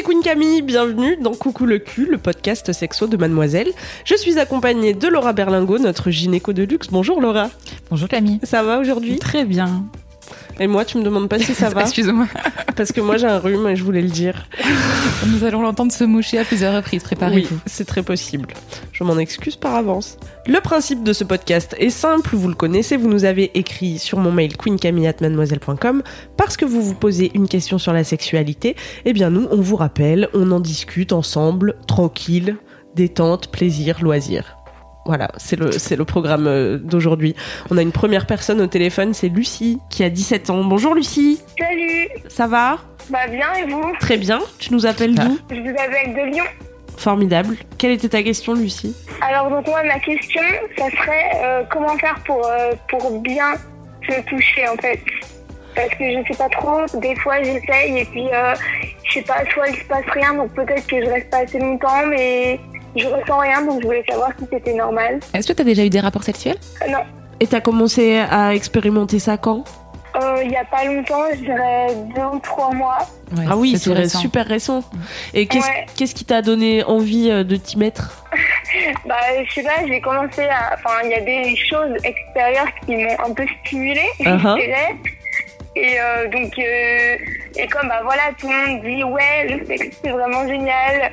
c'est Queen Camille, bienvenue dans Coucou le cul, le podcast sexo de Mademoiselle. Je suis accompagnée de Laura Berlingo, notre gynéco de luxe. Bonjour Laura. Bonjour Camille. Ça va aujourd'hui? Très bien. Et moi, tu me demandes pas si ça va Excuse-moi. Parce que moi j'ai un rhume et je voulais le dire. Nous allons l'entendre se moucher à plusieurs reprises, préparez-vous. Oui, c'est très possible. Je m'en excuse par avance. Le principe de ce podcast est simple, vous le connaissez, vous nous avez écrit sur mon mail queencamille@mademoiselle.com parce que vous vous posez une question sur la sexualité. Eh bien nous, on vous rappelle, on en discute ensemble, tranquille, détente, plaisir, loisir. Voilà, c'est le, c'est le programme euh, d'aujourd'hui. On a une première personne au téléphone, c'est Lucie, qui a 17 ans. Bonjour Lucie, Salut, ça va? Bah bien et vous? Très bien, tu nous appelles Ah. d'où? Je vous appelle de Lyon. Formidable. Quelle était ta question Lucie? Alors donc moi ma question, ça serait euh, comment faire pour euh, pour bien se toucher en fait? Parce que je sais pas trop, des fois j'essaye et puis euh, je sais pas, soit il se passe rien donc peut-être que je reste pas assez longtemps mais je ressens rien donc je voulais savoir si c'était normal. Est-ce que tu as déjà eu des rapports sexuels Euh, non, Et t'as commencé à expérimenter ça quand? Euh, il y a pas longtemps, je dirais deux ou trois mois. Ouais, Ah oui, c'est récent. super récent. Et qu'est-ce Ouais. qu'est-ce qui t'a donné envie euh, de t'y mettre? Bah je sais pas, j'ai commencé à, enfin il y a des choses extérieures qui m'ont un peu stimulée, Uh-huh. je dirais. Et euh, donc, euh, et comme bah voilà, tout le monde dit ouais, le sexe c'est vraiment génial.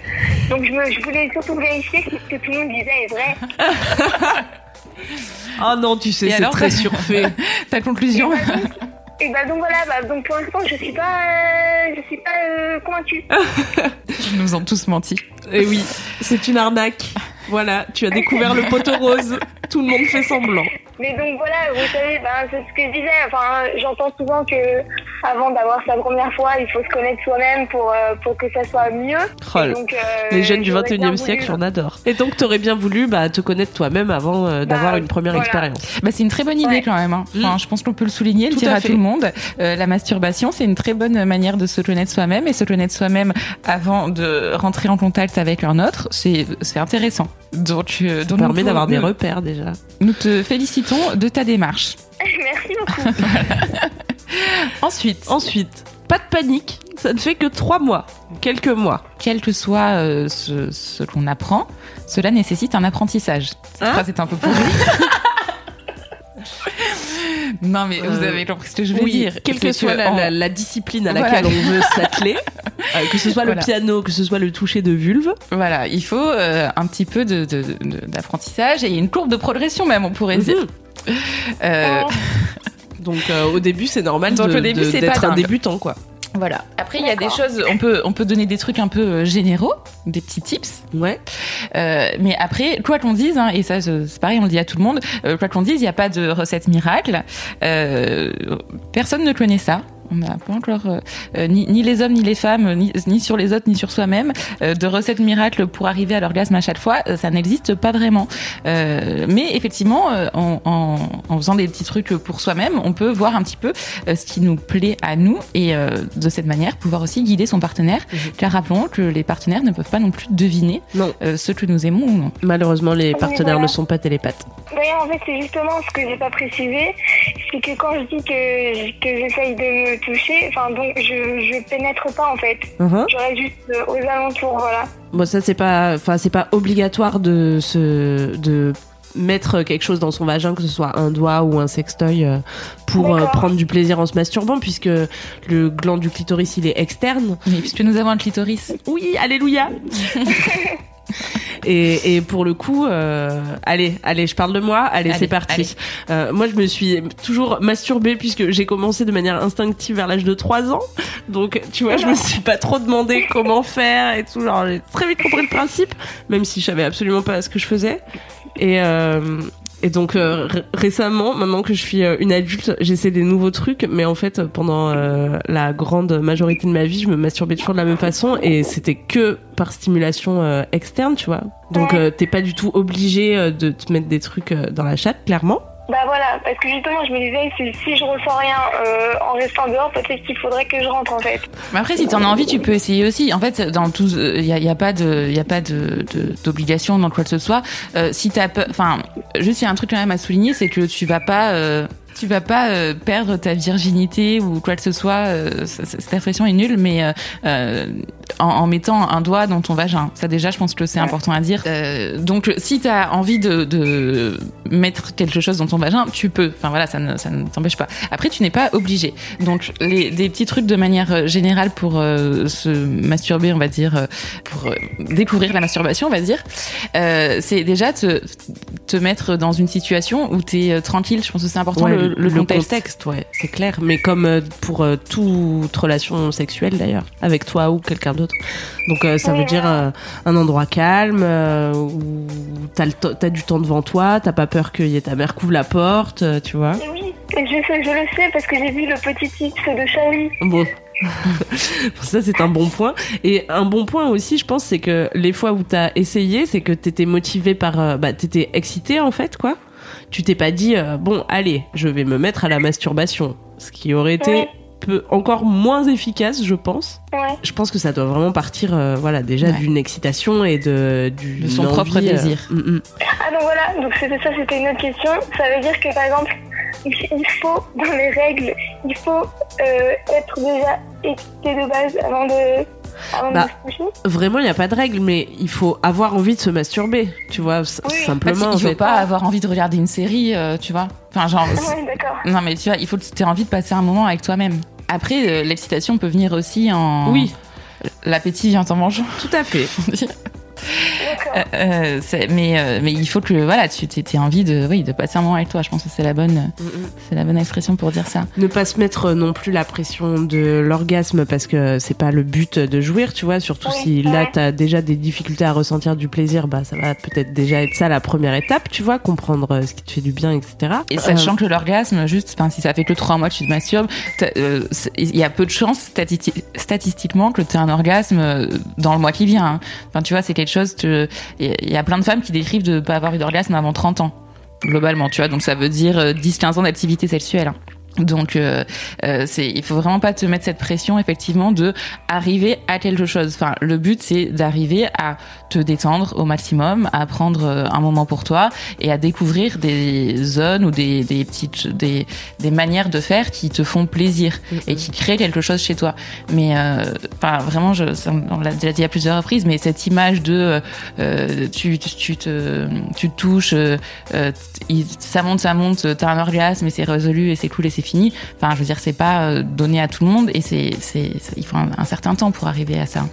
Donc je, me, je voulais surtout vérifier si ce que tout le monde disait est vrai. Ah non, tu sais, c'est très surfait. Ta conclusion Et bah donc, et bah donc voilà, bah donc pour l'instant je suis pas, euh, je suis pas euh, convaincue. Ils nous ont tous menti. Et oui, c'est une arnaque. Voilà, tu as découvert le poteau rose. Tout le monde fait semblant. Mais donc voilà, vous savez, ben, c'est ce que je disais. Enfin, j'entends souvent que avant d'avoir sa première fois, il faut se connaître soi-même pour euh, pour que ça soit mieux. Oh, donc, euh, les jeunes du j'aurais 21e bien siècle, on adore. Et donc, t'aurais bien voulu bah, te connaître toi-même avant euh, d'avoir Bah, une première voilà. expérience. Bah, c'est une très bonne idée Ouais. quand même. hein. Enfin, Je pense qu'on peut le souligner, le Tout dire à à, tout le monde. Euh, la masturbation, c'est une très bonne manière de se connaître soi-même et se connaître soi-même avant de rentrer en contact avec un autre. C'est c'est intéressant. Donc, euh, Ça donc permet d'avoir des repères déjà. Nous te félicitons de ta démarche. Merci beaucoup. Ensuite, Ensuite, pas de panique. Ça ne fait que trois mois. Quelques mois. quel que soit euh, ce, ce qu'on apprend, cela nécessite un apprentissage. Cette Hein phrase est un peu pourrie. non, mais vous avez compris ce que je veux Oui, dire. quelle que soit la, en- la- la discipline à Voilà. laquelle on veut s'atteler, euh, que ce soit le piano, que ce soit le toucher de vulve, Voilà, il faut euh, un petit peu de- de- de- d'apprentissage et une courbe de progression même, on pourrait dire. Mhm. Euh, Oh, Donc au début c'est normal d'être un dingue. débutant quoi. Voilà. Après, il y a des choses, on peut, on peut donner des trucs un peu euh, généraux, des petits tips. Ouais. Euh, mais après, quoi qu'on dise, hein, et ça c'est pareil, on le dit à tout le monde, euh, quoi qu'on dise, il n'y a pas de recette miracle. Euh, personne ne connaît ça. On n'a pas encore, euh, euh, ni, ni les hommes, ni les femmes, ni, ni sur les autres, ni sur soi-même, euh, de recette miracle pour arriver à l'orgasme à chaque fois. euh, ça n'existe pas vraiment. Euh, mais effectivement, euh, en, en, en faisant des petits trucs pour soi-même, on peut voir un petit peu euh, ce qui nous plaît à nous et euh, de cette manière pouvoir aussi guider son partenaire. Mhm. Car rappelons que les partenaires ne peuvent pas non plus deviner Non. euh, ce que nous aimons ou non. Malheureusement les Oui, partenaires voilà. ne sont pas télépathes. D'ailleurs, en fait, c'est justement ce que j'ai pas précisé, c'est que quand je dis que, que j'essaye de me toucher, enfin donc je, je pénètre pas en fait. Mhm. Je reste juste euh, aux alentours, voilà. Bon ça c'est pas, enfin c'est pas obligatoire de se, de mettre quelque chose dans son vagin, que ce soit un doigt ou un sextoy, euh, pour euh, prendre du plaisir en se masturbant, puisque le gland du clitoris il est externe. Oui, puisque nous avons un clitoris. Oui, alléluia. Et, et pour le coup, euh, allez, allez, je parle de moi. Allez, Allez, c'est parti. Euh, moi, je me suis toujours masturbée puisque j'ai commencé de manière instinctive vers l'âge de 3 ans. Donc, tu vois, je me suis pas trop demandé comment faire et tout. Genre, j'ai très vite compris le principe, même si je savais absolument pas ce que je faisais. Et euh, et donc euh, ré- récemment, maintenant que je suis euh, une adulte, j'essaie des nouveaux trucs, mais en fait pendant euh, la grande majorité de ma vie, je me masturbais toujours de la même façon et c'était que par stimulation euh, externe, tu vois. Donc euh, t'es pas du tout obligé euh, de te mettre des trucs euh, dans la chatte, clairement. Bah voilà, parce que justement, je me disais, si, si je ressens rien euh, en restant dehors, peut-être qu'il faudrait que je rentre en fait. Mais après, si t'en as envie, tu peux essayer aussi. En fait, dans tout, il y a, y a pas de, y a pas de de- d'obligation dans quoi que ce soit. Euh, si t'as peur, enfin, juste il y a un truc quand même à souligner, c'est que tu vas pas. euh, tu vas pas euh, perdre ta virginité ou quoi que ce soit. euh, cette expression est nulle, mais euh, en, en mettant un doigt dans ton vagin. Ça déjà, je pense que c'est important à dire. Euh, donc, si tu as envie de, de mettre quelque chose dans ton vagin, tu peux. Enfin voilà, ça ne, ça ne t'empêche pas. Après, tu n'es pas obligé. Donc, les, des petits trucs de manière euh, générale pour euh, se masturber, on va dire, pour euh, découvrir la masturbation, on va dire, c'est déjà te, te mettre dans une situation où tu es tranquille. Je pense que c'est important Ouais, le, le contexte. ouais, c'est clair. Mais comme pour toute relation sexuelle d'ailleurs, avec toi ou quelqu'un d'autre. Donc euh, ça Oui, veut dire euh, un endroit calme euh, où t'as du temps devant toi, t'as pas peur qu'il y ait ta mère couvre la porte, tu vois. Et oui, et je, je le sais parce que j'ai vu le petit tips de Charlie. Bon. ça c'est un bon point et un bon point aussi je pense c'est que les fois où t'as essayé c'est que t'étais motivé par bah t'étais excité en fait quoi tu t'es pas dit euh, bon allez je vais me mettre à la masturbation ce qui aurait été Oui. Peu, encore moins efficace je pense Ouais. je pense que ça doit vraiment partir euh, voilà déjà Ouais. d'une excitation et de du De son propre euh, désir. mm, mm. Ah donc voilà, donc c'était ça, c'était une autre question. Ça veut dire que par exemple, il il faut, dans les règles, il faut euh, être déjà excité de base avant de, avant Bah, de se coucher. vraiment il n'y a pas de règle mais il faut avoir envie de se masturber tu vois Oui. simplement Parce en qu'il faut fait pas avoir envie de regarder une série, euh, tu vois. Enfin, genre, Ouais, d'accord. non, mais tu vois, il faut que tu aies envie de passer un moment avec toi-même. Après, euh, l'excitation peut venir aussi en. oui L'appétit vient en mangeant. tout à fait. Euh, euh, mais, euh, mais il faut que voilà, tu aies envie de, oui, de passer un moment avec toi. Je pense que c'est la bonne, Mm, mm. c'est la bonne expression pour dire ça. Ne pas se mettre non plus la pression de l'orgasme parce que c'est pas le but de jouir, tu vois. Surtout Oui, si là ouais. t'as déjà des difficultés à ressentir du plaisir, bah ça va peut-être déjà être ça la première étape, tu vois, comprendre ce qui te fait du bien, etc. Et sachant Euh, que l'orgasme, juste, si ça fait que trois mois que tu te masturbes, euh, il y a peu de chances stati- statistiquement que tu aies un orgasme dans le mois qui vient. hein. Enfin, tu vois, c'est quelque chose. Il y a plein de femmes qui décrivent de pas avoir eu d'orgasme avant 30 ans, globalement, tu vois. Donc ça veut dire euh, 10-15 ans d'activité sexuelle. hein. Donc, euh, euh, il faut vraiment pas te mettre cette pression, effectivement, de arriver à quelque chose. Enfin, le but, c'est d'arriver à te détendre au maximum, à prendre euh, un moment pour toi et à découvrir des zones ou des, des petites, des, des manières de faire qui te font plaisir et qui créent quelque chose chez toi. Mais, euh, enfin, vraiment, je, ça, on l'a déjà dit à plusieurs reprises, mais cette image de, euh, tu, tu, te, tu te touches, ça monte, ça monte, t'as un orgasme et c'est résolu et c'est cool et c'est fini. Enfin, je veux dire, c'est pas euh, donné à tout le monde et c'est, c'est, c'est- il faut un, un certain temps pour arriver à ça.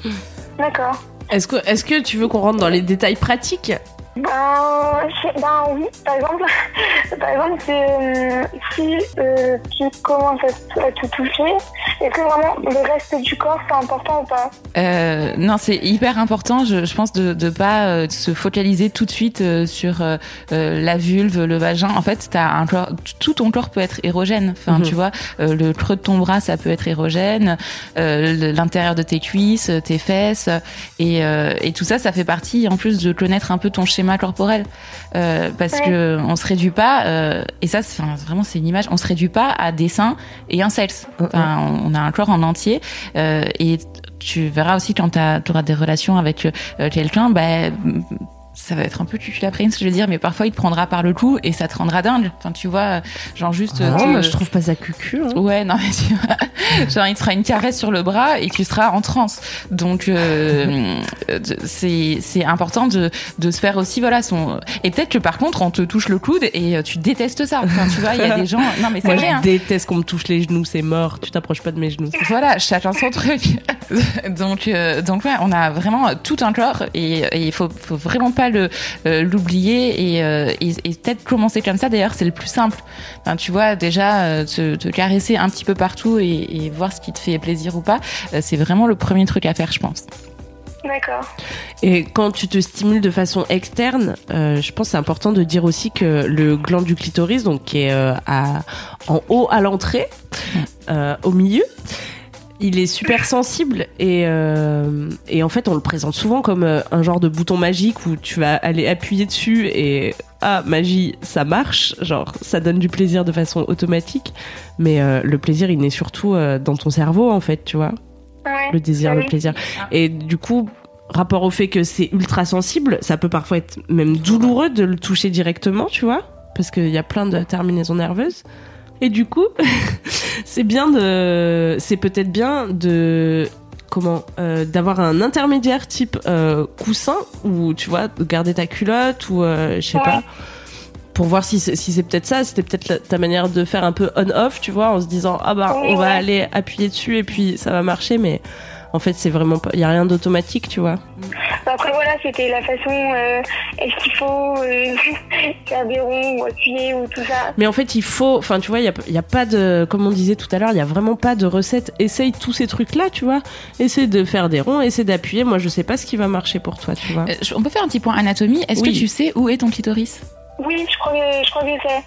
D'accord. Est-ce que, est-ce que tu veux qu'on rentre dans les détails pratiques? Ben, je- ben oui, par exemple, par exemple, c'est, euh, si euh, tu commences à, te- à te toucher, est-ce que vraiment le reste du corps c'est important ou pas? Euh, non, c'est hyper important, je, je pense, de ne pas euh, se focaliser tout de suite euh, sur la vulve, le vagin. En fait, as un corps, tout ton corps peut être érogène. Enfin, Mhm. tu vois, euh, le creux de ton bras, ça peut être érogène, euh, l'intérieur de tes cuisses, tes fesses, et, euh, et tout ça, ça fait partie, en plus, de connaître un peu ton schéma corporel, Euh, parce Ouais. que on se réduit pas, euh, et ça, c'est enfin, vraiment, c'est une image, on se réduit pas à des seins et un sexe. Enfin, on, on a un corps en entier, euh, et tu verras aussi quand tu auras des relations avec euh, quelqu'un, bah, ça va être un peu cucul après ce que je veux dire, mais parfois il te prendra par le cou et ça te rendra dingue. Enfin, tu vois, genre juste. Non, te- moi, je trouve pas ça cucu. Hein. Ouais, non, mais tu vois, genre il te fera une caresse sur le bras et tu seras en transe. Donc euh, euh, c'est c'est important de de se faire aussi voilà son et peut-être que par contre on te touche le coude et euh, tu détestes ça. Enfin, tu vois, il y a des gens non mais c'est vrai. je hein. déteste qu'on me touche les genoux, c'est mort. Tu t'approches pas de mes genoux. Voilà, chacun son truc. donc, euh, donc ouais, on a vraiment tout un corps et il faut, faut vraiment pas le l'oublier et, euh, et, et peut-être commencer comme ça. D'ailleurs, c'est le plus simple. Enfin, tu vois, déjà euh, te, te caresser un petit peu partout et, et voir ce qui te fait plaisir ou pas, euh, c'est vraiment le premier truc à faire, je pense. D'accord. Et quand tu te stimules de façon externe, euh, je pense que c'est important de dire aussi que le gland du clitoris, donc qui est euh, à, en haut à l'entrée, euh, au milieu, il est super sensible et, euh, et en fait on le présente souvent comme euh, un genre de bouton magique où tu vas aller appuyer dessus et ah magie ça marche genre ça donne du plaisir de façon automatique mais euh, le plaisir il naît surtout euh, dans ton cerveau en fait tu vois Ouais. le désir, Oui. le plaisir. Et du coup, rapport au fait que c'est ultra sensible, ça peut parfois être même douloureux de le toucher directement, tu vois, parce qu'il y a plein de terminaisons nerveuses. Et du coup, c'est bien de, c'est peut-être bien de comment euh, d'avoir un intermédiaire type euh, coussin ou tu vois de garder ta culotte ou euh, je sais Ouais. pas pour voir si c'est si c'est peut-être ça c'était peut-être ta manière de faire un peu on off tu vois en se disant ah bah on va aller appuyer dessus et puis ça va marcher mais en fait c'est vraiment pas il y a rien d'automatique tu vois Après voilà, c'était la façon. euh, Est-ce qu'il faut euh, faire des ronds ou appuyer ou tout ça mais en fait il faut enfin tu vois il y a, il y a pas de comme on disait tout à l'heure il y a vraiment pas de recette essaye tous ces trucs là tu vois essaye de faire des ronds essaye d'appuyer moi je sais pas ce qui va marcher pour toi tu vois Euh, on peut faire un petit point anatomie. Est-ce Oui. que tu sais où est ton clitoris? Oui, je crois que je crois que c'est.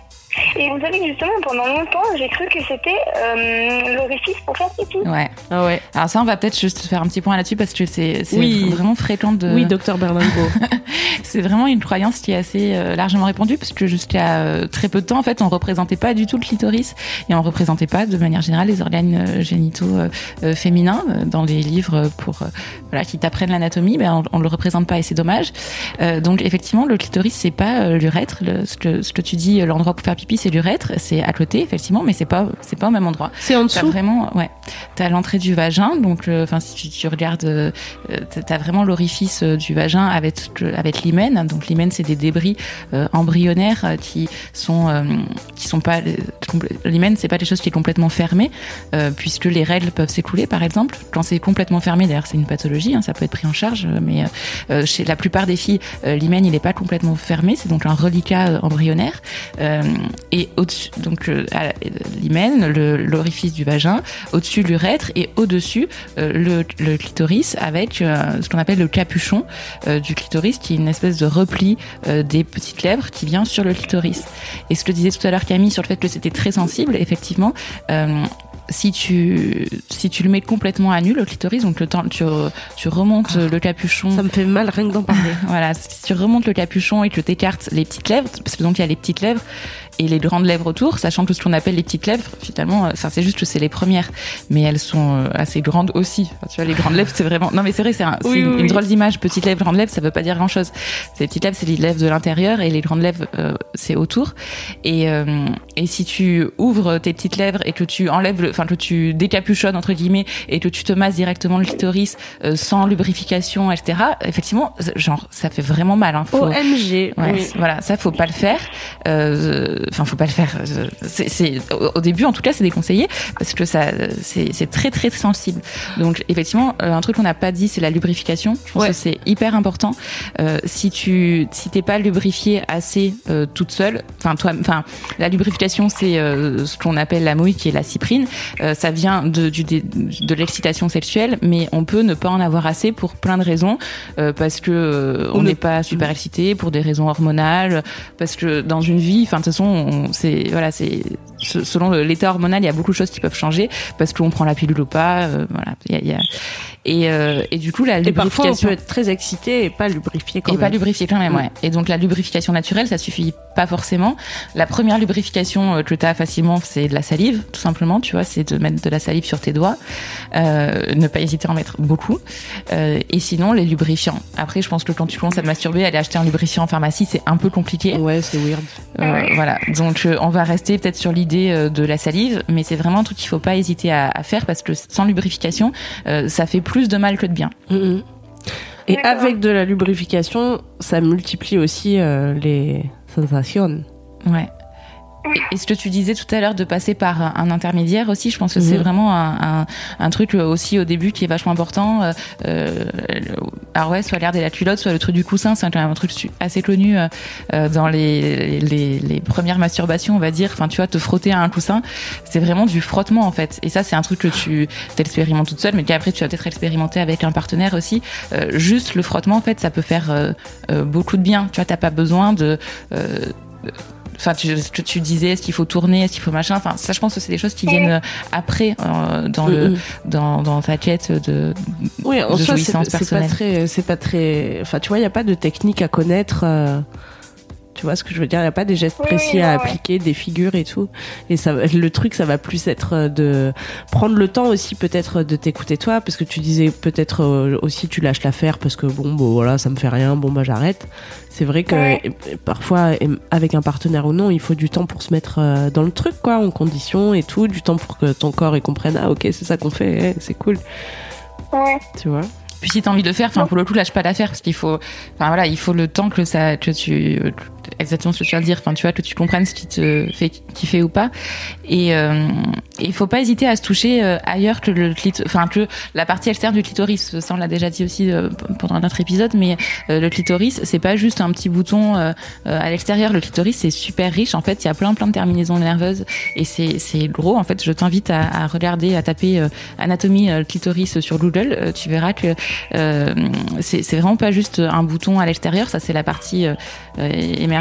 Et vous savez que justement, pendant longtemps, j'ai cru que c'était euh, l'orifice pour faire pipi. Ouais. ah ouais Alors ça, on va peut-être juste faire un petit point là-dessus parce que c'est Oui. vraiment fréquent de. oui docteur Bernardo C'est vraiment une croyance qui est assez euh, largement répandue parce que jusqu'à euh, très peu de temps, en fait, on représentait pas du tout le clitoris et on représentait pas de manière générale les organes euh, génitaux féminins dans les livres pour voilà qui t'apprennent l'anatomie. Ben on, on le représente pas et c'est dommage. Euh, donc effectivement, le clitoris c'est pas l'urètre. Ce que, ce que tu dis, l'endroit pour faire pipi, c'est l'urètre. C'est à côté effectivement, mais c'est pas c'est pas au même endroit. c'est en T'as dessous vraiment, ouais. T'as l'entrée du vagin, donc, euh, enfin, si tu, tu regardes, euh, t'as- t'as vraiment l'orifice euh, du vagin avec avec l'hymen. Donc l'hymen, c'est des débris euh, embryonnaires euh, qui sont euh, qui sont pas l'hymen, c'est pas des choses qui est complètement fermée, euh, puisque les règles peuvent s'écouler, par exemple. Quand c'est complètement fermé, d'ailleurs, c'est une pathologie, hein, ça peut être pris en charge, mais chez la plupart des filles, l'hymen, il est pas complètement fermé, c'est donc un reliquat euh, embryonnaire. Euh, et au-dessus, donc euh, à- l'hymen, le- l'orifice du vagin, au-dessus l'urètre et au-dessus euh, le, le clitoris avec euh, ce qu'on appelle le capuchon euh, du clitoris, qui est une espèce de repli euh, des petites lèvres qui vient sur le clitoris. Et ce que disait tout à l'heure Camille sur le fait que c'était très sensible, effectivement. euh, si tu si tu le mets complètement à nu le clitoris donc le temps tu, tu remontes le capuchon ça me fait mal rien que d'en parler voilà, si tu remontes le capuchon et que tu écartes les petites lèvres, parce que donc il y a les petites lèvres et les grandes lèvres autour, sachant que ce qu'on appelle les petites lèvres, finalement, euh, enfin c'est juste que c'est les premières, mais elles sont euh, assez grandes aussi. Enfin, tu vois, les grandes lèvres, c'est vraiment. Non, mais c'est vrai, c'est un- Oui, une, oui, une oui. drôle d'image. Petites lèvres, grandes lèvres, ça veut pas dire grand chose. Les petites lèvres, c'est les lèvres de l'intérieur et les grandes lèvres, euh, c'est autour. Et euh, et si tu ouvres tes petites lèvres et que tu enlèves, enfin que tu décapuchonnes entre guillemets et que tu te masses directement le clitoris euh, sans lubrification, etc. Effectivement, genre ça fait vraiment mal. Hein. Faut- OMG Ouais, oui. voilà, ça faut pas le faire. Euh, Enfin, faut pas le faire. C'est, c'est- au, début, en tout cas, c'est déconseillé parce que ça, c'est, c'est très très sensible. Donc, effectivement, euh, un truc qu'on n'a pas dit, c'est la lubrification. Je pense Ouais. que c'est hyper important. Euh, si tu, si t'es pas lubrifié assez euh, toute seule, enfin toi, enfin la lubrification, c'est euh, ce qu'on appelle la mouille, qui est la cyprine. Euh, ça vient de, du, de l'excitation sexuelle, mais on peut ne pas en avoir assez pour plein de raisons, euh, parce que euh, on ne- n'est pas super excité, pour des raisons hormonales, parce que dans une vie, enfin de toute façon, c'est voilà, c'est se- selon l'état hormonal, il y a beaucoup de choses qui peuvent changer, parce qu'on prend la pilule ou pas, euh, voilà, il y a- et euh, et du coup la et parfois on lubrification peut être très excité et pas lubrifié quand et même pas lubrifié quand même, Mm. ouais. Et donc la lubrification naturelle, ça suffit pas forcément. La première lubrification euh, que tu as facilement, c'est de la salive, tout simplement, tu vois, c'est de mettre de la salive sur tes doigts. Euh, ne pas hésiter à en mettre beaucoup. Euh, et sinon, les lubrifiants. Après, je pense que quand tu commences à te masturber, aller acheter un lubrifiant en pharmacie, c'est un peu compliqué. ouais c'est weird Euh, voilà. Donc, euh, on va rester peut-être sur l'idée de la salive, mais c'est vraiment un truc qu'il faut pas hésiter à, à faire parce que sans lubrification, euh, ça fait plus de mal que de bien. Et avec de la lubrification, ça multiplie aussi euh, les sensations. Ouais. Et, ce que tu disais tout à l'heure de passer par un, intermédiaire aussi, je pense que c'est Mhm. vraiment un, un, un truc euh, aussi au début qui est vachement important. Euh, euh, alors ouais, soit l'air de la culotte, soit le truc du coussin, c'est quand même un truc assez connu euh, euh, dans les, les, les premières masturbations, on va dire. Enfin, tu vois, te frotter à un coussin, c'est vraiment du frottement en fait. Et ça, c'est un truc que tu t'expérimentes toute seule, mais qu'après tu vas peut-être expérimenter avec un partenaire aussi. Euh, juste le frottement, en fait, ça peut faire beaucoup de bien. Tu vois, t'as pas besoin de euh, Enfin, tu, ce que tu disais, est-ce qu'il faut tourner, est-ce qu'il faut machin. Enfin, ça, je pense que c'est des choses qui viennent euh, après euh, dans le Mhm. dans, dans ta quête de. Oui, en de soi, c'est pas très, c'est pas très. Enfin, tu vois, il y a pas de technique à connaître. euh, Tu vois ce que je veux dire? Il y a pas des gestes précis à ouais. appliquer, des figures et tout. Et ça, le truc, ça va plus être euh, de prendre le temps aussi, peut-être de t'écouter toi, parce que tu disais peut-être euh, aussi tu lâches l'affaire parce que bon, bon, voilà, ça me fait rien. Bon, bah j'arrête. C'est vrai que Ouais. parfois, avec un partenaire ou non, il faut du temps pour se mettre euh, dans le truc, quoi, en condition et tout, du temps pour que ton corps il comprenne. Ah, ok, c'est ça qu'on fait, eh, c'est cool. Ouais. Tu vois? Puis si t'as envie de le faire, enfin pour le coup lâche pas l'affaire parce qu'il faut, enfin voilà, il faut le temps que ça, que tu exactement ce que tu vas dire, enfin tu vois que tu comprennes ce qui te fait kiffer ou pas. Et euh, il faut pas hésiter à se toucher euh, ailleurs que le enfin que la partie externe du clitoris. Ça on l'a déjà dit aussi euh, pendant notre épisode, mais euh, le clitoris c'est pas juste un petit bouton euh, euh, à l'extérieur. Le clitoris c'est super riche. En fait, il y a plein plein de terminaisons nerveuses et c'est c'est gros. En fait, je t'invite à, regarder, à taper euh, anatomie euh, clitoris sur Google. Euh, tu verras que euh, c'est vraiment pas juste un bouton à l'extérieur. Ça c'est la partie euh, euh,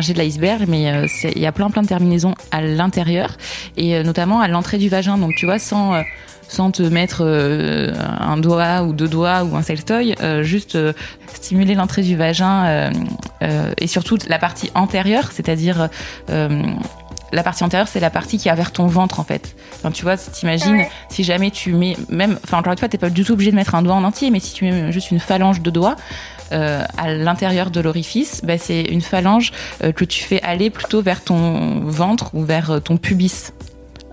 de l'iceberg, mais euh, il y a plein plein de terminaisons à l'intérieur et euh, notamment à l'entrée du vagin. Donc tu vois sans euh, sans te mettre euh, un doigt ou deux doigts ou un sextoy, euh, juste euh, stimuler l'entrée du vagin et surtout la partie antérieure, c'est-à-dire la partie antérieure, c'est la partie qui a vers ton ventre en fait. Enfin, tu vois, t'imagines, Ouais. si jamais tu mets même, enfin encore une fois, t'es pas du tout obligé de mettre un doigt en entier, mais si tu mets juste une phalange de doigts euh, à l'intérieur de l'orifice, bah, c'est une phalange euh, que tu fais aller plutôt vers ton ventre ou vers euh, ton pubis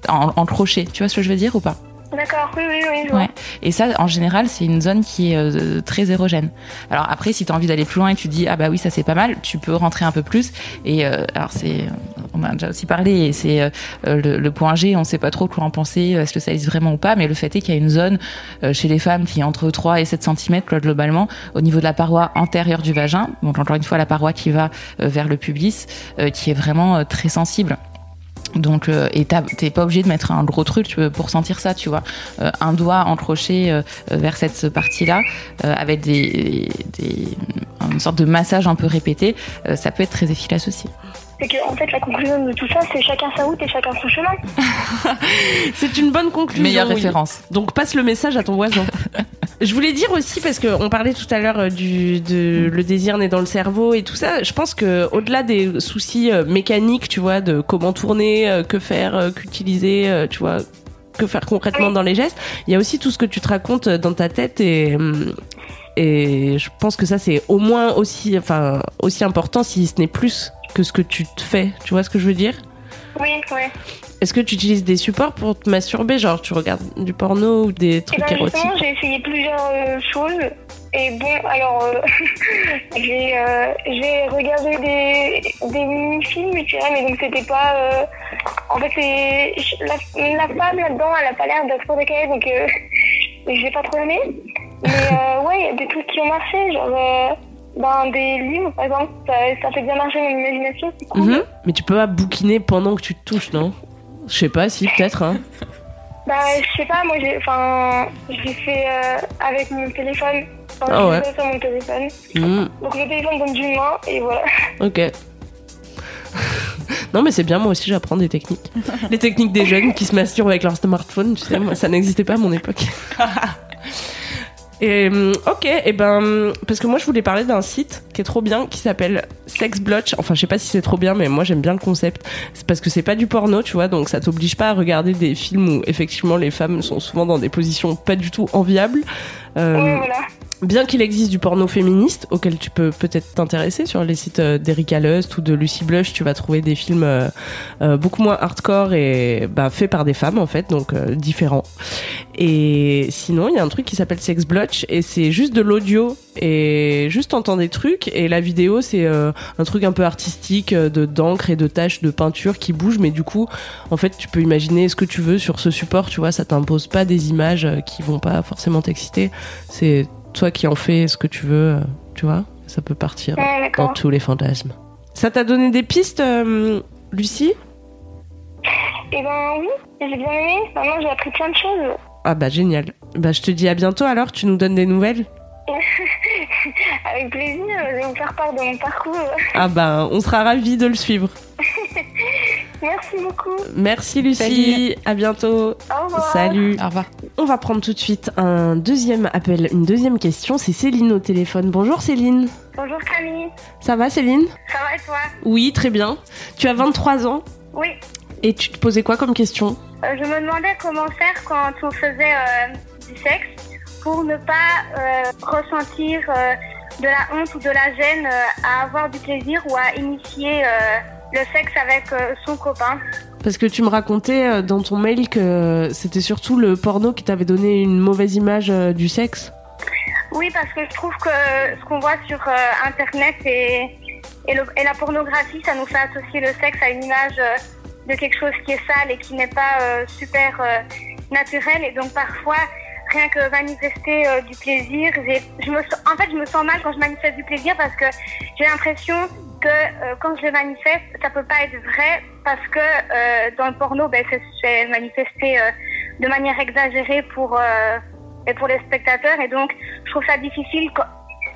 en, en crochet. Tu vois ce que je veux dire ou pas? D'accord, oui, oui, oui. Et ça, en général, c'est une zone qui est euh, très érogène. Alors après, si tu as envie d'aller plus loin et tu dis ah bah oui ça c'est pas mal, tu peux rentrer un peu plus. Et euh, alors c'est, on a déjà aussi parlé, et c'est euh, le, le point G, on sait pas trop quoi en penser, est-ce que ça existe vraiment ou pas, mais le fait est qu'il y a une zone euh, chez les femmes qui est entre 3 et 7 cm globalement au niveau de la paroi antérieure du vagin, donc encore une fois la paroi qui va euh, vers le pubis, euh, qui est vraiment euh, très sensible. Donc, euh, et t'as- t'es pas obligé de mettre un gros truc pour sentir ça, tu vois. Euh, un doigt encroché euh, euh, vers cette partie-là, euh, avec des, des, une sorte de massage un peu répété, euh, ça peut être très efficace aussi. C'est que, en fait, la conclusion de tout ça, c'est chacun sa route et chacun son chemin. C'est une bonne conclusion. Meilleure oui. référence. Donc passe le message à ton voisin. Je voulais dire aussi parce qu'on parlait tout à l'heure euh, du de le désir né dans le cerveau et tout ça. Je pense que au-delà des soucis euh, mécaniques, tu vois, de comment tourner, euh, que faire, qu'utiliser, tu vois, que faire concrètement dans les gestes, il y a aussi tout ce que tu te racontes dans ta tête et hum, et je pense que ça c'est au moins aussi enfin aussi important si ce n'est plus que ce que tu te fais. Tu vois ce que je veux dire? Oui, ouais. Est-ce que tu utilises des supports pour te masturber Genre, tu regardes du porno ou des Et trucs ben érotiques? j'ai essayé plusieurs euh, choses. Et bon, alors, euh, j'ai euh, j'ai regardé des, des mini-films, tu vois, mais donc c'était pas. euh, en fait, la, la femme là-dedans, elle a pas l'air d'être trop décalée, donc j'ai pas trop aimé. Mais ouais, il y a des trucs qui ont marché, genre. ben, des livres, par exemple, ça, ça fait bien marcher mon imagination, c'est cool. Mhm. Mais tu peux pas bouquiner pendant que tu te touches, non? Je sais pas, si, peut-être. Hein. Bah, je sais pas, moi j'ai enfin, j'ai fait euh, avec mon téléphone. Enfin, Ah ouais. sur mon téléphone. Mhm. Donc le téléphone donne d'une main et voilà. Ok. non, mais c'est bien, moi aussi j'apprends des techniques. Les techniques des jeunes qui se masturbent avec leur smartphone, tu sais, moi ça n'existait pas à mon époque. Et, hum, ok, et ben, parce que moi je voulais parler d'un site qui est trop bien, qui s'appelle Sexblotch. Enfin, je sais pas si c'est trop bien, mais moi j'aime bien le concept. C'est parce que c'est pas du porno, tu vois, donc ça t'oblige pas à regarder des films où effectivement les femmes sont souvent dans des positions pas du tout enviables. Euh. Bien qu'il existe du porno féministe auquel tu peux peut-être t'intéresser sur les sites euh, d'Erika Lust ou de Lucy Blush, tu vas trouver des films euh, euh, beaucoup moins hardcore et bah, faits par des femmes en fait, donc différents. Et sinon, il y a un truc qui s'appelle Sex Blotch et c'est juste de l'audio et juste t'entends des trucs et la vidéo c'est un truc un peu artistique de d'encre et de taches de peinture qui bougent, mais du coup, en fait, tu peux imaginer ce que tu veux sur ce support, tu vois, ça t'impose pas des images qui vont pas forcément t'exciter. C'est toi qui en fais ce que tu veux, euh, tu vois. Ça peut partir Ouais, dans tous les fantasmes. Ça t'a donné des pistes, euh, Lucie? Et ben oui, j'ai bien aimé. Maintenant j'ai appris plein de choses. Ah bah génial. Bah je te dis à bientôt alors, tu nous donnes des nouvelles? Avec plaisir, je vais vous faire part de mon parcours. Ah bah on sera ravis de le suivre. Merci beaucoup. Merci Lucie, à bientôt. Au revoir. Salut. Au revoir. On va prendre tout de suite un deuxième appel, une deuxième question. C'est Céline au téléphone. Bonjour Céline. Bonjour Camille. Ça va Céline? Ça va et toi? Oui, très bien. Tu as 23 ans? Oui. et tu te posais quoi comme question? Euh, je me demandais comment faire quand on faisait euh, du sexe pour ne pas euh, ressentir de la honte ou de la gêne à avoir du plaisir ou à initier le sexe avec son copain. Parce que tu me racontais euh, dans ton mail que c'était surtout le porno qui t'avait donné une mauvaise image euh, du sexe. Oui, parce que je trouve que ce qu'on voit sur euh, Internet et, la pornographie, ça nous fait associer le sexe à une image de quelque chose qui est sale et qui n'est pas super naturel. Et donc parfois, rien que manifester euh, du plaisir, je me en fait, je me sens mal quand je manifeste du plaisir parce que j'ai l'impression que euh, quand je le manifeste, ça peut pas être vrai parce que euh, dans le porno, ben, c'est manifesté de manière exagérée pour et pour les spectateurs. Et donc, je trouve ça difficile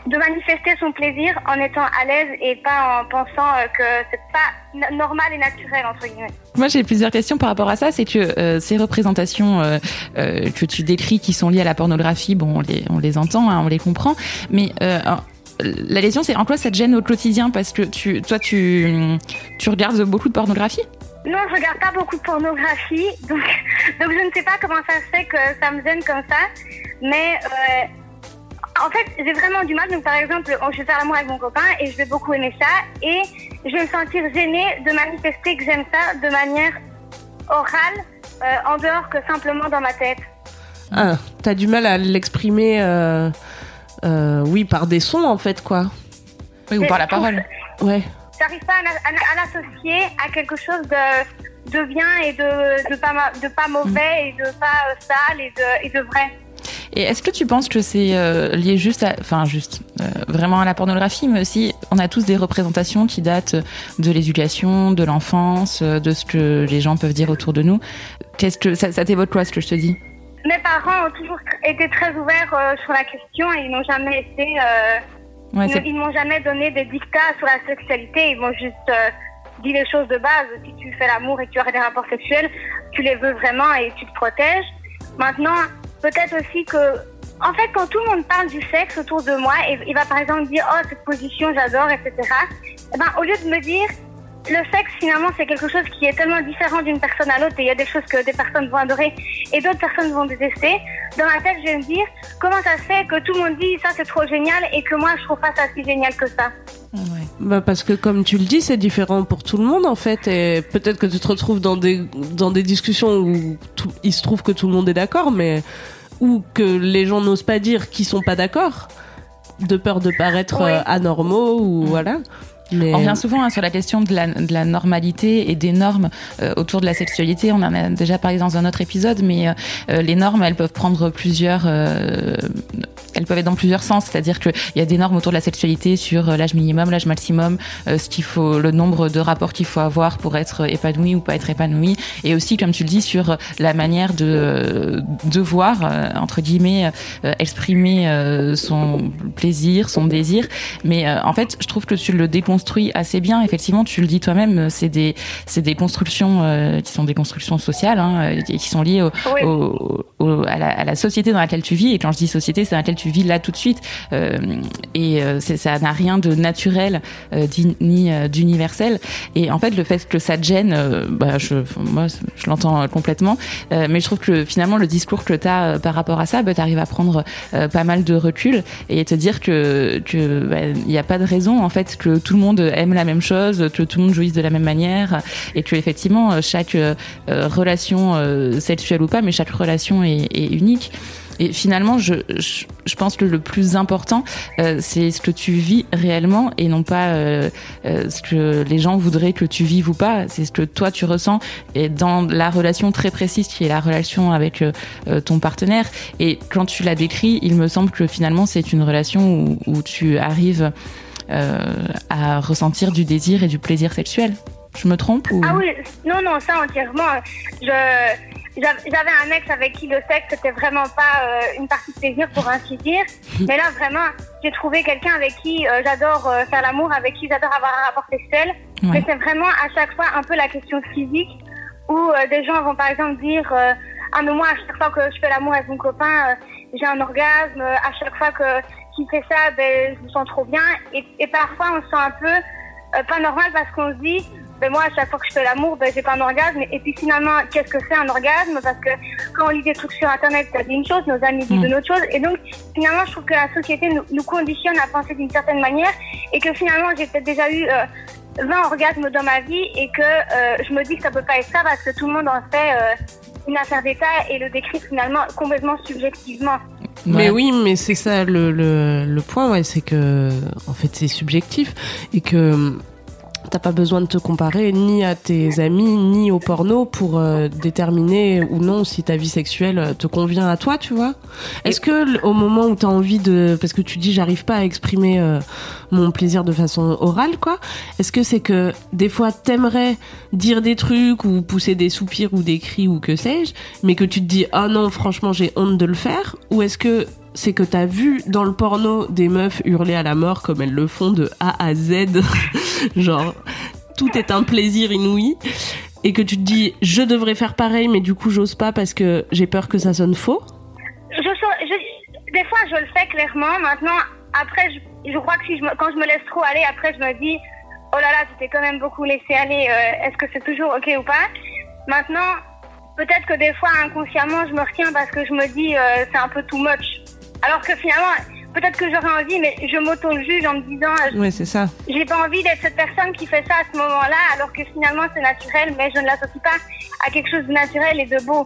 de manifester son plaisir en étant à l'aise et pas en pensant euh, que c'est pas normal et naturel entre guillemets. Moi, j'ai plusieurs questions par rapport à ça. C'est que euh, ces représentations euh, euh, que tu décris qui sont liées à la pornographie, bon, on les, on les entend, hein, on les comprend. Mais la question, c'est en quoi ça te gêne au quotidien? Parce que tu, toi, tu, tu regardes beaucoup de pornographie? Non, je regarde pas beaucoup de pornographie, donc, donc je ne sais pas comment ça se fait que ça me gêne comme ça. Mais euh, en fait, j'ai vraiment du mal. Donc, par exemple, je vais faire l'amour avec mon copain et je vais beaucoup aimer ça. Et je vais me sentir gênée de manifester que j'aime ça de manière orale, euh, en dehors que simplement dans ma tête. Ah, t'as du mal à l'exprimer, euh, euh, oui, par des sons en fait, quoi. Oui, ou par la parole Ouais. J'arrive pas à, la- à la- à l'associer à quelque chose de, de bien et de, de, pas, ma- de pas mauvais et de pas euh, sale et de, et de vrai. Et est-ce que tu penses que c'est euh, lié juste à, enfin juste euh, vraiment à la pornographie, mais aussi on a tous des représentations qui datent de l'éducation, de l'enfance, euh, de ce que les gens peuvent dire autour de nous. Qu'est-ce que ça, ça t'évoque quoi ce que je te dis? Mes parents ont toujours été très ouverts euh, sur la question et ils n'ont jamais été, Ouais, ils, ils m'ont jamais donné des dictats sur la sexualité. Ils m'ont juste dit les choses de base. Si tu fais l'amour et que tu as des rapports sexuels, tu les veux vraiment et tu te protèges. Maintenant, peut-être aussi que, en fait, quand tout le monde parle du sexe autour de moi, et il va par exemple dire oh cette position j'adore, etc. Eh ben, au lieu de me dire le sexe, finalement, c'est quelque chose qui est tellement différent d'une personne à l'autre et il y a des choses que des personnes vont adorer et d'autres personnes vont détester. Dans ma tête, je vais me dire comment ça se fait que tout le monde dit ça, c'est trop génial et que moi, je trouve pas ça si génial que ça? ouais. Bah parce que comme tu le dis, c'est différent pour tout le monde en fait, et peut-être que tu te retrouves dans des dans des discussions où tout- il se trouve que tout le monde est d'accord, mais ou que les gens n'osent pas dire qu'ils sont pas d'accord, de peur de paraître Oui. euh, anormaux ou voilà. Mais On revient souvent hein, sur la question de la, de la normalité et des normes euh, autour de la sexualité. On en a déjà parlé dans un autre épisode, mais euh, euh, les normes, elles peuvent prendre plusieurs, euh, elles peuvent être dans plusieurs sens. C'est-à-dire qu'il y a des normes autour de la sexualité sur euh, l'âge minimum, l'âge maximum, euh, ce qu'il faut, le nombre de rapports qu'il faut avoir pour être épanoui ou pas être épanoui, et aussi, comme tu le dis, sur la manière de euh, devoir euh, entre guillemets euh, exprimer euh, son plaisir, son désir. Mais euh, en fait, je trouve que tu le déconstruis assez bien. Effectivement, tu le dis toi-même, c'est des c'est des constructions euh, qui sont des constructions sociales hein, et qui sont liées au, Oui. au- au- à, la, à la société dans laquelle tu vis. Et quand je dis société, c'est dans laquelle tu vis là tout de suite. Euh, et euh, ça n'a rien de naturel euh, ni d'universel. Et en fait, le fait que ça te gêne, bah, je, moi, je l'entends complètement. Mais je trouve que finalement, le discours que tu as par rapport à ça, bah, tu arrives à prendre pas mal de recul et te dire que que bah, il n'y a pas de raison en fait que tout le monde aime la même chose, que tout le monde jouisse de la même manière et que effectivement chaque euh, relation euh, sexuelle ou pas, mais chaque relation est, est unique. Et finalement, je, je, je pense que le plus important, euh, c'est ce que tu vis réellement et non pas euh, euh, ce que les gens voudraient que tu vives ou pas. C'est ce que toi tu ressens et dans la relation très précise qui est la relation avec euh, euh, ton partenaire. Et quand tu l'as décrit, il me semble que finalement c'est une relation où, où tu arrives euh, à ressentir du désir et du plaisir sexuel. Je me trompe ou? Ah oui, non, non, ça entièrement. Je, j'avais un ex avec qui le sexe c'était vraiment pas euh, une partie de plaisir pour ainsi dire. Mais là vraiment, j'ai trouvé quelqu'un avec qui euh, j'adore euh, faire l'amour, avec qui j'adore avoir un rapport sexuel. Ouais. Mais c'est vraiment à chaque fois un peu la question physique où euh, des gens vont par exemple dire euh, ah mais moi à chaque fois que je fais l'amour avec mon copain, euh, j'ai un orgasme. À chaque fois que qu'il fait ça, ben je me sens trop bien. Et, et parfois on se sent un peu euh, pas normal parce qu'on se dit ben moi à chaque fois que je fais l'amour ben j'ai pas un orgasme et puis finalement qu'est-ce que c'est un orgasme? Parce que quand on lit des trucs sur internet ça dit une chose nos amis disent Mm. une autre chose et donc finalement je trouve que la société nous, nous conditionne à penser d'une certaine manière et que finalement j'ai peut-être déjà eu euh, 20 orgasmes dans ma vie et que euh, je me dis que ça peut pas être ça parce que tout le monde en fait euh, une affaire d'état et le décrit finalement complètement subjectivement. Mais oui, mais c'est ça le, le, le point, ouais, c'est que en fait c'est subjectif et que T'as pas besoin de te comparer ni à tes amis ni au porno pour euh, déterminer ou non si ta vie sexuelle euh, te convient à toi, tu vois. Est-ce que au moment où t'as envie de, parce que tu dis j'arrive pas à exprimer euh, mon plaisir de façon orale, quoi. Est-ce que c'est que des fois t'aimerais dire des trucs ou pousser des soupirs ou des cris ou que sais-je, mais que tu te dis ah non franchement j'ai honte de le faire, ou est-ce que c'est que t'as vu dans le porno des meufs hurler à la mort comme elles le font de A à Z, genre tout est un plaisir inouï, et que tu te dis je devrais faire pareil, mais du coup j'ose pas parce que j'ai peur que ça sonne faux. Des fois je le fais clairement. Maintenant, après, je, crois que quand je me laisse trop aller, après je me dis oh là là, tu t'es quand même beaucoup laissé aller. Euh, Est-ce que c'est toujours ok ou pas? Maintenant, peut-être que des fois inconsciemment je me retiens parce que je me dis euh, c'est un peu too much. Alors que finalement, peut-être que j'aurais envie, mais je m'auto-juge en me disant. euh, c'est ça. J'ai pas envie d'être cette personne qui fait ça à ce moment-là, alors que finalement c'est naturel, mais je ne l'associe pas à quelque chose de naturel et de beau.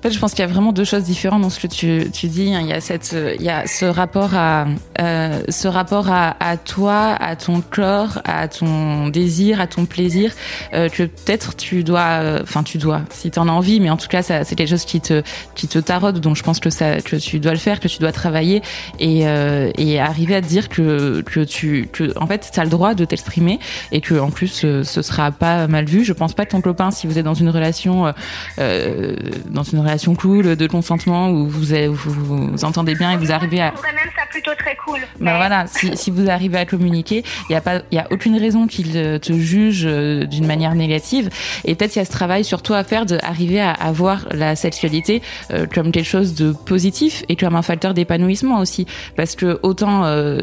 En fait, je pense qu'il y a vraiment deux choses différentes dans ce que tu, tu dis. Il y a cette, il y a ce rapport à, euh, ce rapport à, toi, à ton corps, à ton désir, à ton plaisir, euh, que peut-être tu dois, enfin tu dois, si tu en as envie, mais en tout cas, c'est quelque chose qui te, qui te taraude. Donc, je pense que ça, que tu dois le faire, que tu dois travailler et, euh, et arriver à te dire que, que tu, que, en fait, tu as le droit de t'exprimer et que en plus, ce sera pas mal vu. Je pense pas que ton copain, si vous êtes dans une relation, dans une relation cool de consentement où vous, entendez bien et vous arrivez à plutôt très cool. ben Mais- voilà, si, si vous arrivez à communiquer, il y a pas, il y a aucune raison qu'il euh, te juge euh, d'une manière négative. Et peut-être il y a ce travail surtout à faire d'arriver à, à voir la sexualité euh, comme quelque chose de positif et comme un facteur d'épanouissement aussi, parce que autant euh,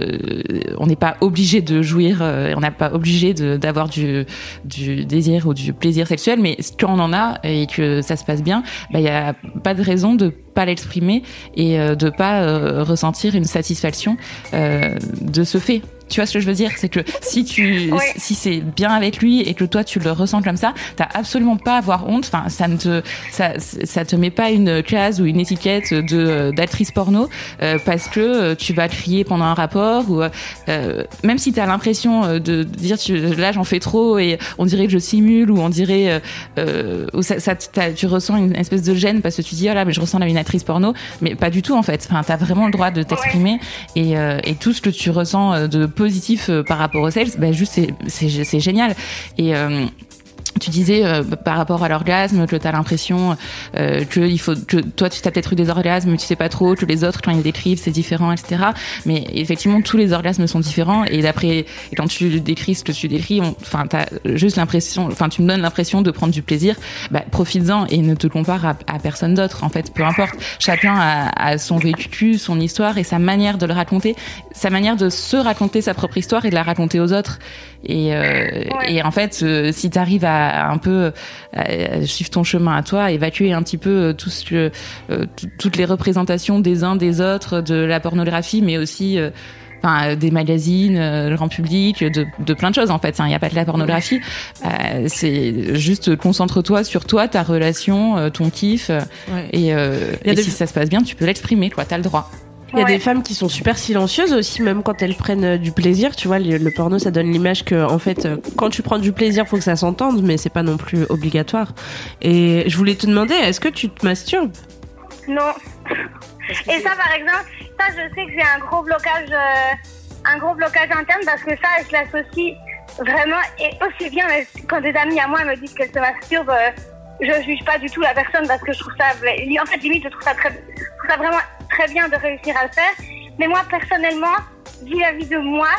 on n'est pas obligé de jouir, euh, on n'est pas obligé d'avoir du, du désir ou du plaisir sexuel, mais quand on en a et que ça se passe bien, ben, il y a pas de raison de pas l'exprimer et euh, de pas euh, ressentir une satisfaction euh, de ce fait. Tu vois ce que je veux dire? C'est que si tu, Ouais. si c'est bien avec lui et que toi tu le ressens comme ça, t'as absolument pas à avoir honte. Enfin, ça ne te, ça, ça te met pas une case ou une étiquette de d'actrice porno euh, parce que euh, tu vas crier pendant un rapport ou euh, même si t'as l'impression euh, de dire tu, là j'en fais trop et on dirait que je simule ou on dirait euh, euh, ou ça, ça tu ressens une espèce de gêne parce que tu dis oh là mais je ressemble à une actrice porno mais pas du tout en fait enfin t'as vraiment le droit de t'exprimer et, euh, et tout ce que tu ressens euh, de positif euh, par rapport au sexe ben juste c'est génial. Et euh, tu disais euh, par rapport à l'orgasme que tu as l'impression euh, que il faut que toi tu as peut-être eu des orgasmes mais tu sais pas trop que les autres quand ils décrivent c'est différent etc mais effectivement tous les orgasmes sont différents et d'après quand tu décris ce que tu décris enfin t'as juste l'impression enfin tu me donnes l'impression de prendre du plaisir bah, profites-en et ne te compare à, à personne d'autre en fait peu importe. Chacun a, a son vécu son histoire et sa manière de le raconter sa manière de se raconter sa propre histoire et de la raconter aux autres. Et, euh, et en fait, euh, si tu arrives à, à un peu à suivre ton chemin à toi, évacuer un petit peu euh, tout ce que, euh, tout- toutes les représentations des uns des autres, de la pornographie, mais aussi euh, enfin, euh, des magazines, euh, le grand public, de, de plein de choses en fait. hein. Il n'y a pas que la pornographie. Euh, c'est juste concentre-toi sur toi, ta relation, euh, ton kiff. euh, Ouais. Et, euh, et des- si ça se passe bien, tu peux l'exprimer, quoi. T'as le droit. Il y a Ouais. des femmes qui sont super silencieuses aussi, même quand elles prennent euh, du plaisir. Tu vois, le, le porno, ça donne l'image que, en fait, euh, quand tu prends du plaisir, faut que ça s'entende, mais c'est pas non plus obligatoire. Et je voulais te demander, est-ce que tu te masturbes? Non. Et ça, par exemple, ça, je sais que j'ai un gros blocage, euh, un gros blocage interne parce que ça, je l'associe vraiment et aussi bien quand des amis à moi me disent qu'elles se masturbent, euh, je juge pas du tout la personne parce que je trouve ça, en fait, limite, je trouve ça très, je trouve ça vraiment très bien de réussir à le faire. Mais moi, personnellement, vis-à-vis de moi,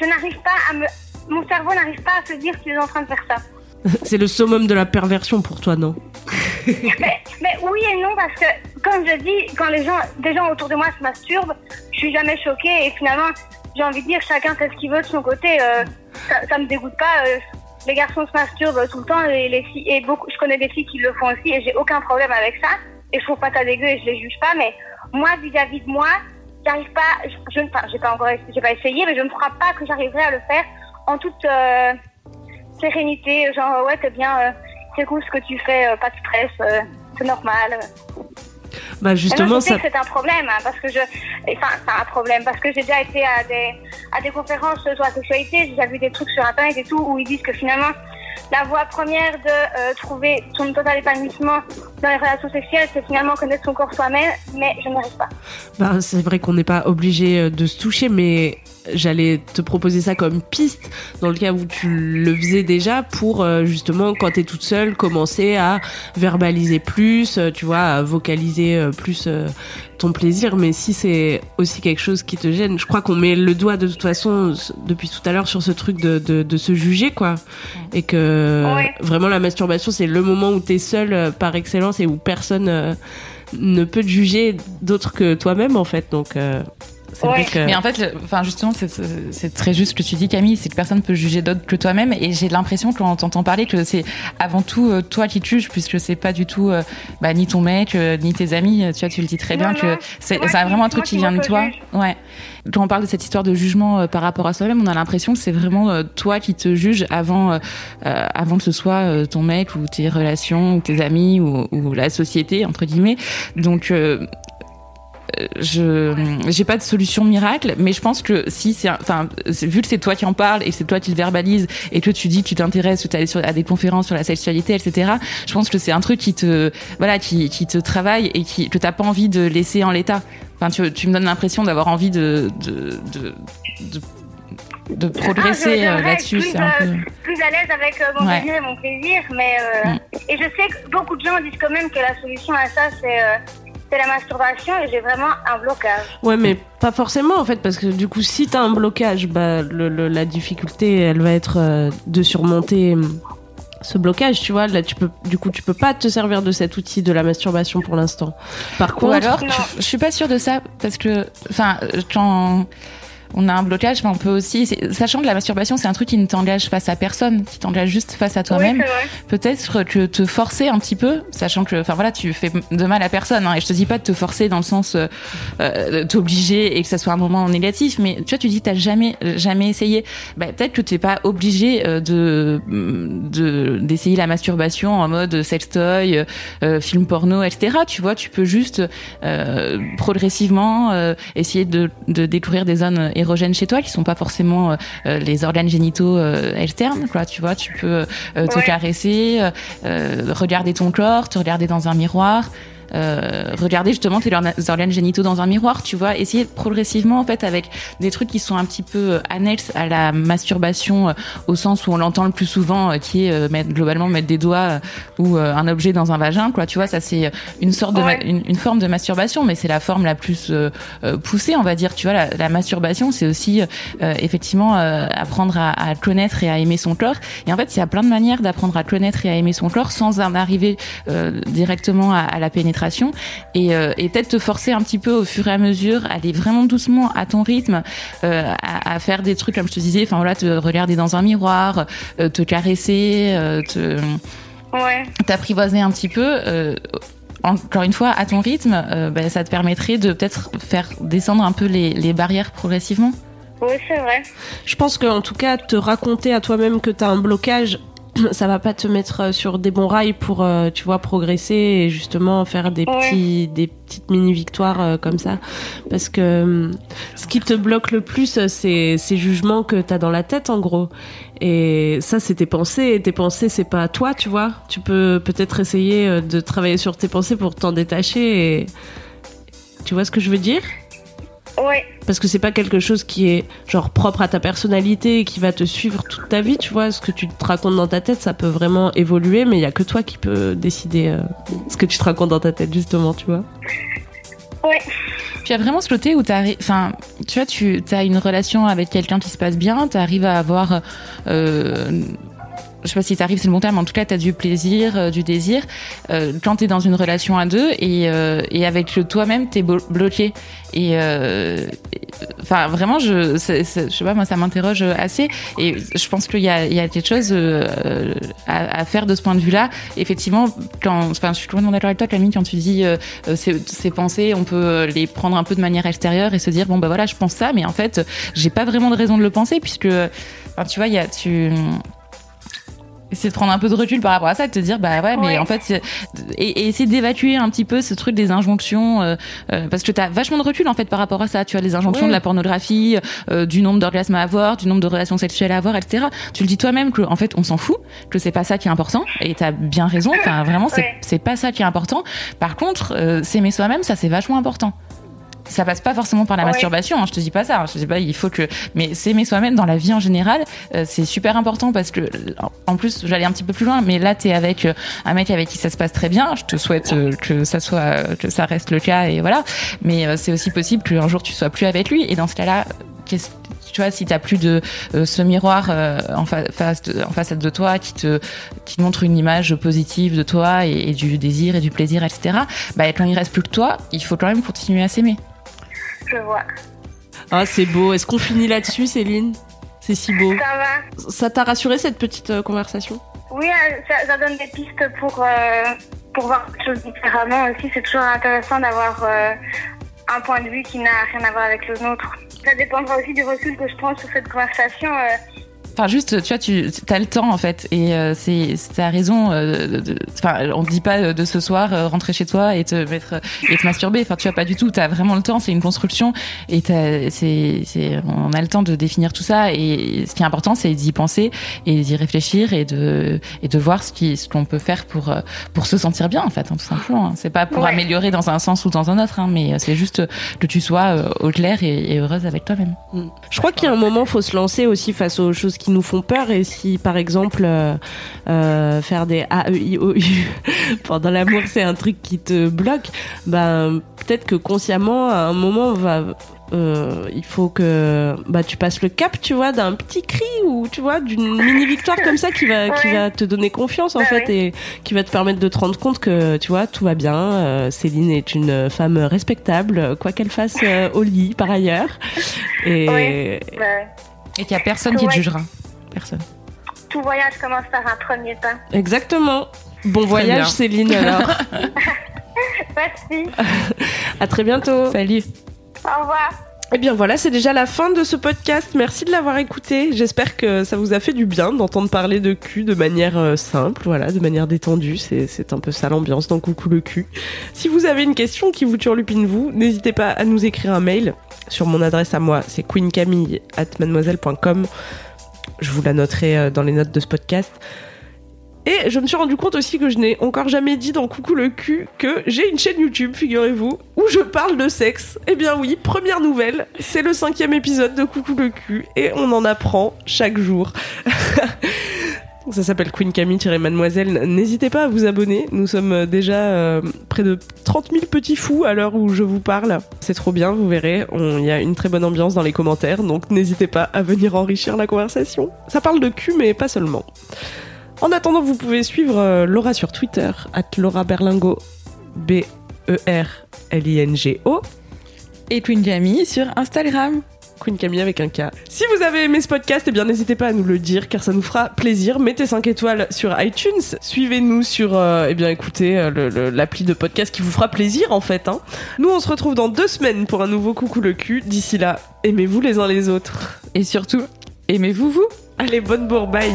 je n'arrive pas à me, mon cerveau n'arrive pas à se dire qu'il est en train de faire ça. C'est le summum de la perversion pour toi, non? Mais, mais oui et non parce que comme je dis, quand les gens, des gens autour de moi se masturbent, je suis jamais choquée et finalement, j'ai envie de dire, chacun fait ce qu'il veut de son côté. euh, ça, ça me dégoûte pas. euh, les garçons se masturbent tout le temps et les filles et beaucoup, je connais des filles qui le font aussi et j'ai aucun problème avec ça. Et je trouve pas ça dégueu et je les juge pas. Mais moi, vis-à-vis de moi, j'arrive pas. Je, je ne, enfin, j'ai pas encore, j'ai pas essayé, mais je ne crois pas que j'arriverai à le faire en toute, euh, sérénité, genre ouais, t'es bien, euh, c'est cool ce que tu fais, euh, pas de stress, c'est normal. Bah justement, moi, je sais ça. que c'est un problème, hein, parce que je, enfin, c'est un problème, parce que j'ai déjà été à des, à des conférences sur la sexualité, j'ai déjà vu des trucs sur internet et tout, où ils disent que finalement, la voie première de euh, trouver son total épanouissement dans les relations sexuelles, c'est finalement connaître son corps soi-même, mais je n'y arrive pas. Bah, c'est vrai qu'on n'est pas obligé euh, de se toucher, mais j'allais te proposer ça comme piste dans le cas où tu le faisais déjà pour euh, justement quand t'es toute seule commencer à verbaliser plus, euh, tu vois, à vocaliser euh, plus ton plaisir. Mais si c'est aussi quelque chose qui te gêne, je crois qu'on met le doigt de toute façon depuis tout à l'heure sur ce truc de, de, de se juger quoi, et que Ouais. vraiment la masturbation c'est le moment où t'es seule par excellence et où personne ne peut te juger d'autre que toi-même en fait. Donc euh, Ouais. vrai que Mais en fait, le- enfin justement, c'est- c'est c'est très juste ce que tu dis, Camille, c'est que personne peut juger d'autre que toi-même. Et j'ai l'impression quand on t'entend parler que c'est avant tout euh, toi qui te juges, puisque c'est pas du tout euh, bah, ni ton mec, euh, ni tes amis. Tu vois, tu le dis très bien Non, que c'est vraiment un truc qui vient de toi. Ouais. Quand on parle de cette histoire de jugement euh, par rapport à soi-même, on a l'impression que c'est vraiment euh, toi qui te juges avant, euh, euh, avant que ce soit euh, ton mec ou tes relations ou tes amis ou, ou la société entre guillemets. Donc euh, je j'ai pas de solution miracle mais je pense que si c'est enfin vu que c'est toi qui en parles et que c'est toi qui le verbalise et que tu dis que tu t'intéresses que tu allé sur à des conférences sur la sexualité etc je pense que c'est un truc qui te voilà qui qui te travaille et qui que t'as pas envie de laisser en l'état enfin tu tu me donnes l'impression d'avoir envie de de de, de de progresser Ah, je- euh, là-dessus, c'est un plus, peu. euh, plus à l'aise avec euh, mon Ouais. désir et mon plaisir, mais euh, Mm. et je sais que beaucoup de gens disent quand même que la solution à ça c'est c'est la masturbation et j'ai vraiment un blocage. Ouais, mais pas forcément en fait, parce que du coup, si t'as un blocage, bah, le, le- la difficulté, elle va être euh, de surmonter euh, ce blocage, tu vois. Là, tu peux, du coup, tu peux pas te servir de cet outil de la masturbation pour l'instant. Par Ou contre, alors, je, suis pas sûre de ça parce que, enfin, euh, quand on a un blocage, enfin, on peut aussi, sachant que la masturbation, c'est un truc qui ne t'engage face à personne, qui t'engage juste face à toi-même. Oui. Peut-être que te forcer un petit peu, sachant que, enfin voilà, tu fais de mal à personne. Hein, et je te dis pas de te forcer dans le sens euh, euh, de t'obliger et que ça soit un moment négatif, mais tu vois, tu dis t'as jamais jamais essayé. Bah, peut-être que t'es pas obligé euh, de de d'essayer la masturbation en mode sextoy, euh, film porno, etc. Tu vois, tu peux juste euh, progressivement euh, essayer de, de découvrir des zones érogènes chez toi qui sont pas forcément euh, euh, les organes génitaux euh, externes. Quoi, tu vois, tu peux euh, te Ouais. caresser, regarder ton corps, te regarder dans un miroir. Euh, regarder justement tes orga- organes génitaux dans un miroir, tu vois, essayer progressivement en fait avec des trucs qui sont un petit peu euh, annexes à la masturbation euh, au sens où on l'entend le plus souvent, euh, qui est euh, mettre, globalement mettre des doigts ou un objet dans un vagin, quoi. Tu vois, ça c'est une sorte de Ouais. une, une forme de masturbation, mais c'est la forme la plus poussée, on va dire. Tu vois, la, la masturbation, c'est aussi euh, effectivement euh, apprendre à, à connaître et à aimer son corps. Et en fait, il y a plein de manières d'apprendre à connaître et à aimer son corps sans en arriver euh, directement à, à la pénétration et, euh, et peut-être te forcer un petit peu au fur et à mesure, aller vraiment doucement à ton rythme, euh, à, à faire des trucs comme je te disais, enfin voilà, te regarder dans un miroir, euh, te caresser, euh, te Ouais. t'apprivoiser un petit peu. euh, encore une fois, à ton rythme, euh, ben, ça te permettrait de peut-être faire descendre un peu les, les barrières progressivement. Oui, c'est vrai. je pense qu'en tout cas, te raconter à toi-même que t'as un blocage, ça va pas te mettre euh, sur des bons rails pour, euh, tu vois, progresser et justement faire des Ouais. petits, des petites mini victoires euh, comme ça. Parce que ce qui te bloque le plus, c'est ces jugements que t'as dans la tête, en gros. Et ça, c'est tes pensées. Et tes pensées, c'est pas toi, tu vois. Tu peux peut-être essayer de travailler sur tes pensées pour t'en détacher. Et tu vois ce que je veux dire? Ouais. parce que c'est pas quelque chose qui est genre propre à ta personnalité et qui va te suivre toute ta vie, tu vois. Ce que tu te racontes dans ta tête, ça peut vraiment évoluer, mais il y a que toi qui peux décider euh, ce que tu te racontes dans ta tête, justement, tu vois. Ouais. Puis il y a vraiment ce côté où t'arrives, enfin, tu vois, tu as une relation avec quelqu'un qui se passe bien, tu arrives à avoir, euh, je sais pas si t'arrives, c'est le bon terme, en tout cas, t'as du plaisir, euh, du désir, euh, quand t'es dans une relation à deux et, euh, et avec toi-même, t'es blo- bloqué. Et, euh, enfin, vraiment, je, je sais pas, moi, ça m'interroge assez. Et je pense qu'il y a, il y a quelque chose euh, à, à faire de ce point de vue-là. Effectivement, quand, enfin, je suis complètement d'accord avec toi, Camille, quand tu dis ces, ces pensées, on peut les prendre un peu de manière extérieure et se dire bon bah voilà, je pense ça, mais en fait, j'ai pas vraiment de raison de le penser puisque, tu vois, il y a tu Essayer de prendre un peu de recul par rapport à ça et de te dire, bah ouais, mais Ouais. en fait, c'est- et, et essayer d'évacuer un petit peu ce truc des injonctions, euh, euh, parce que t'as vachement de recul en fait par rapport à ça. Tu as les injonctions Ouais. de la pornographie, euh, du nombre d'orgasmes à avoir, du nombre de relations sexuelles à avoir, etc. Tu le dis toi-même que en fait, on s'en fout, que c'est pas ça qui est important, et t'as bien raison. Enfin, vraiment, c'est Ouais. c'est pas ça qui est important. Par contre, euh, s'aimer soi-même, ça c'est vachement important. Ça passe pas forcément par la Ouais. masturbation, hein, je te dis pas ça. hein, je te dis pas, il faut que. Mais s'aimer soi-même dans la vie en général, euh, c'est super important parce que, en plus, j'allais un petit peu plus loin, mais là, t'es avec euh, un mec avec qui ça se passe très bien. Je te souhaite euh, que ça soit, que ça reste le cas et voilà. Mais c'est aussi possible qu'un jour tu sois plus avec lui et dans ce cas-là, qu'est-ce tu vois, si t'as plus de euh, ce miroir euh, en, fa- face de, en façade de toi qui te qui te montre une image positive de toi et, et du désir et du plaisir, etc. Bah quand il reste plus que toi, il faut quand même continuer à s'aimer. Je vois. Ah, c'est beau. Est-ce qu'on finit là-dessus, Céline? C'est si beau. Ça va. Ça t'a rassuré cette petite euh, conversation? Oui, euh, ça, ça donne des pistes pour, euh, pour voir les choses différemment aussi. C'est toujours intéressant d'avoir euh, un point de vue qui n'a rien à voir avec le nôtre. Ça dépendra aussi du recul que je prends sur cette conversation. euh. Enfin, juste, tu vois, tu as le temps en fait, et euh, c'est, t'as raison. euh, Enfin, on te dit pas euh, de ce soir euh, rentrer chez toi et te mettre et te masturber. Enfin, tu vois pas du tout. T'as vraiment le temps. C'est une construction, et t'as- c'est, c'est, on a le temps de définir tout ça. Et ce qui est important, c'est d'y penser et d'y réfléchir et de et de voir ce qui, ce qu'on peut faire pour euh, pour se sentir bien en fait, hein, tout simplement. hein. C'est pas pour Ouais. améliorer dans un sens ou dans un autre, hein, mais c'est juste que tu sois euh, au clair et, et heureuse avec toi-même. Mm. Je crois qu'il y a un moment, faut se lancer aussi face aux choses qui nous font peur. Et si, par exemple, euh, euh, faire des A, E, I, O, U pendant l'amour, c'est un truc qui te bloque, ben peut-être que consciemment, à un moment, on va, euh, il faut que bah tu passes le cap, tu vois, d'un petit cri ou tu vois d'une mini victoire comme ça qui va qui va te donner confiance en Bah fait et qui va te permettre de te rendre compte que tu vois tout va bien. euh, Céline est une femme respectable, quoi qu'elle fasse euh, au lit par ailleurs. Et Ouais. Et qu'il y a personne qui te jugera. Personne. tout voyage commence par un premier pas. Exactement. Bon voyage bien. Céline alors. Merci. à très bientôt. Salut. Au revoir. Eh bien voilà, c'est déjà la fin de ce podcast. Merci de l'avoir écouté. J'espère que ça vous a fait du bien d'entendre parler de cul de manière euh, simple, voilà, de manière détendue. C'est, un peu ça l'ambiance dans Coucou le cul. Si vous avez une question qui vous turlupine vous, n'hésitez pas à nous écrire un mail sur mon adresse à moi, c'est queencamille at mademoiselle.com. Je vous la noterai euh, dans les notes de ce podcast. Et je me suis rendu compte aussi que je n'ai encore jamais dit dans Coucou le cul que j'ai une chaîne YouTube, figurez-vous, où je parle de sexe. Eh bien oui, première nouvelle, c'est le cinquième épisode de Coucou le cul et on en apprend chaque jour. Ça s'appelle Queen Camille-Mademoiselle. N'hésitez pas à vous abonner. Nous sommes déjà euh, près de 30 000 petits fous à l'heure où je vous parle. C'est trop bien, vous verrez. Il y a une très bonne ambiance dans les commentaires, donc n'hésitez pas à venir enrichir la conversation. Ça parle de cul, mais pas seulement. En attendant, vous pouvez suivre euh, Laura sur Twitter, at Laura Berlingo, B-E-R-L-I-N-G-O, Et Queen Camille sur Instagram. Queen Camille avec un K. Si vous avez aimé ce podcast, eh bien n'hésitez pas à nous le dire car ça nous fera plaisir. Mettez 5 étoiles sur iTunes, suivez-nous sur euh, eh bien écoutez euh, l'appli de podcast qui vous fera plaisir en fait. hein. Nous on se retrouve dans deux semaines pour un nouveau coucou le cul. D'ici là, aimez-vous les uns les autres. Et surtout, aimez-vous vous Allez bonne bourre, bye.